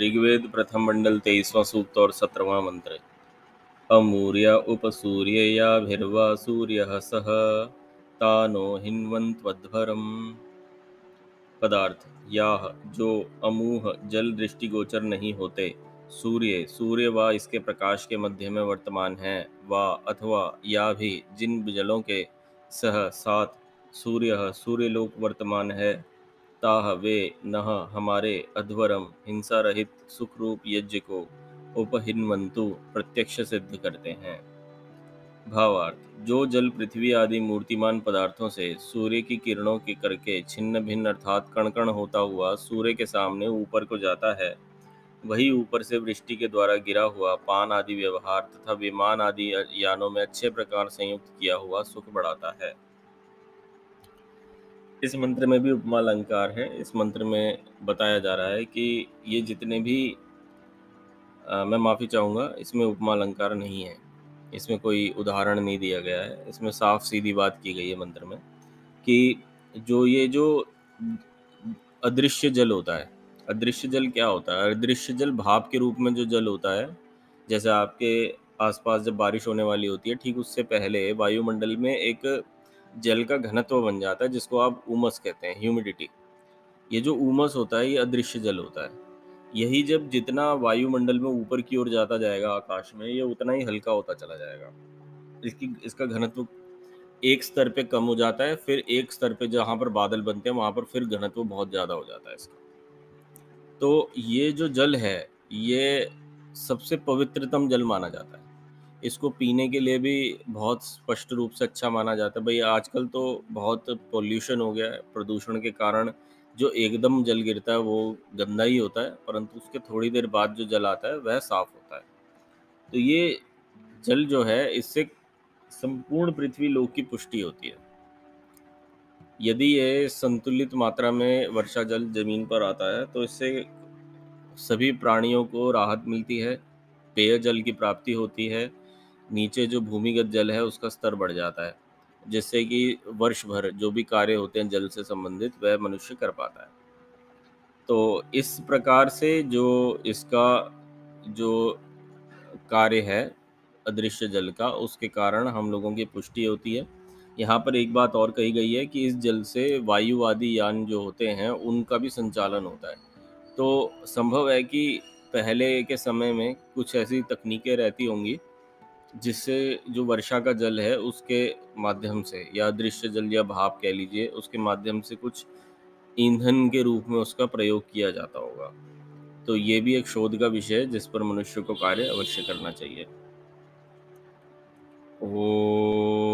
ऋग्वेद प्रथम मंडल तेईसवां सूक्त और सत्रवां मंत्र। अमूर्य उप सूर्य या भिर्वा सूर्य सह तानो हिन्वंत्वध्वरम पदार्थ, या, जो, अमूह, जल दृष्टिगोचर नहीं होते। सूर्य सूर्य व इसके प्रकाश के मध्य में वर्तमान है। व, अथवा, या भी, जिन जलों के सह साथ, सूर्य, सूर्यलोक वर्तमान है। ताह वे नह हमारे अध्वरम हिंसा रहित सुख रूप यज्ञ को उपहिन्वंतु प्रत्यक्ष सिद्ध करते हैं। भावार्थ, जो जल पृथ्वी आदि मूर्तिमान पदार्थों से सूर्य की किरणों के करके छिन्न भिन्न अर्थात कण कण होता हुआ सूर्य के सामने ऊपर को जाता है, वही ऊपर से वृष्टि के द्वारा गिरा हुआ पान आदि व्यवहार तथा विमान आदि यानों में अच्छे प्रकार संयुक्त किया हुआ सुख बढ़ाता है। इस मंत्र में भी उपमा अलंकार है। इस मंत्र में बताया जा रहा है कि ये जितने भी आ, मैं माफ़ी चाहूँगा इसमें उपमा अलंकार नहीं है। इसमें कोई उदाहरण नहीं दिया गया है। इसमें साफ़ सीधी बात की गई है मंत्र में कि जो ये जो अदृश्य जल होता है अदृश्य जल क्या होता है? अदृश्य जल भाप के रूप में जो जल होता है जैसे आपके आसपास जब बारिश होने वाली होती है ठीक उससे पहले वायुमंडल में एक जल का घनत्व बन जाता है, जिसको आप उमस कहते हैं ह्यूमिडिटी ये जो उमस होता है, ये अदृश्य जल होता है. यही जब जितना वायुमंडल में ऊपर की ओर जाता जाएगा, आकाश में, ये उतना ही हल्का होता चला जाएगा. इसकी, इसका घनत्व एक स्तर पे कम हो जाता है, फिर एक स्तर पे जहाँ पर बादल बनते हैं, वहाँ पर फिर घनत्व बहुत ज़्यादा हो जाता है इसका. तो ये जो जल है, ये सबसे पवित्रतम जल माना जाता है. इसको पीने के लिए भी बहुत स्पष्ट रूप से अच्छा माना जाता है। भाई, आजकल तो बहुत पोल्यूशन हो गया है, प्रदूषण के कारण जो एकदम जल गिरता है वो गंदा ही होता है, परंतु उसके थोड़ी देर बाद जो जल आता है, वह साफ़ होता है। तो ये जल जो है, इससे संपूर्ण पृथ्वी लोक की पुष्टि होती है। यदि ये संतुलित मात्रा में वर्षा जल ज़मीन पर आता है तो इससे सभी प्राणियों को राहत मिलती है पेयजल की प्राप्ति होती है नीचे जो भूमिगत जल है, उसका स्तर बढ़ जाता है, जिससे कि वर्ष भर जो भी कार्य होते हैं जल से संबंधित, वह मनुष्य कर पाता है। तो इस प्रकार से जो इसका, जो कार्य है अदृश्य जल का, उसके कारण हम लोगों की पुष्टि होती है। यहाँ पर एक बात और कही गई है कि इस जल से वायुवादी यान जो होते हैं, उनका भी संचालन होता है। तो संभव है कि पहले के समय में कुछ ऐसी तकनीकें रहती होंगी जिससे जो वर्षा का जल है उसके माध्यम से या दृश्य जल या भाप कह लीजिए, उसके माध्यम से कुछ ईंधन के रूप में उसका प्रयोग किया जाता होगा। तो ये भी एक शोध का विषय है, जिस पर मनुष्य को कार्य अवश्य करना चाहिए। ओ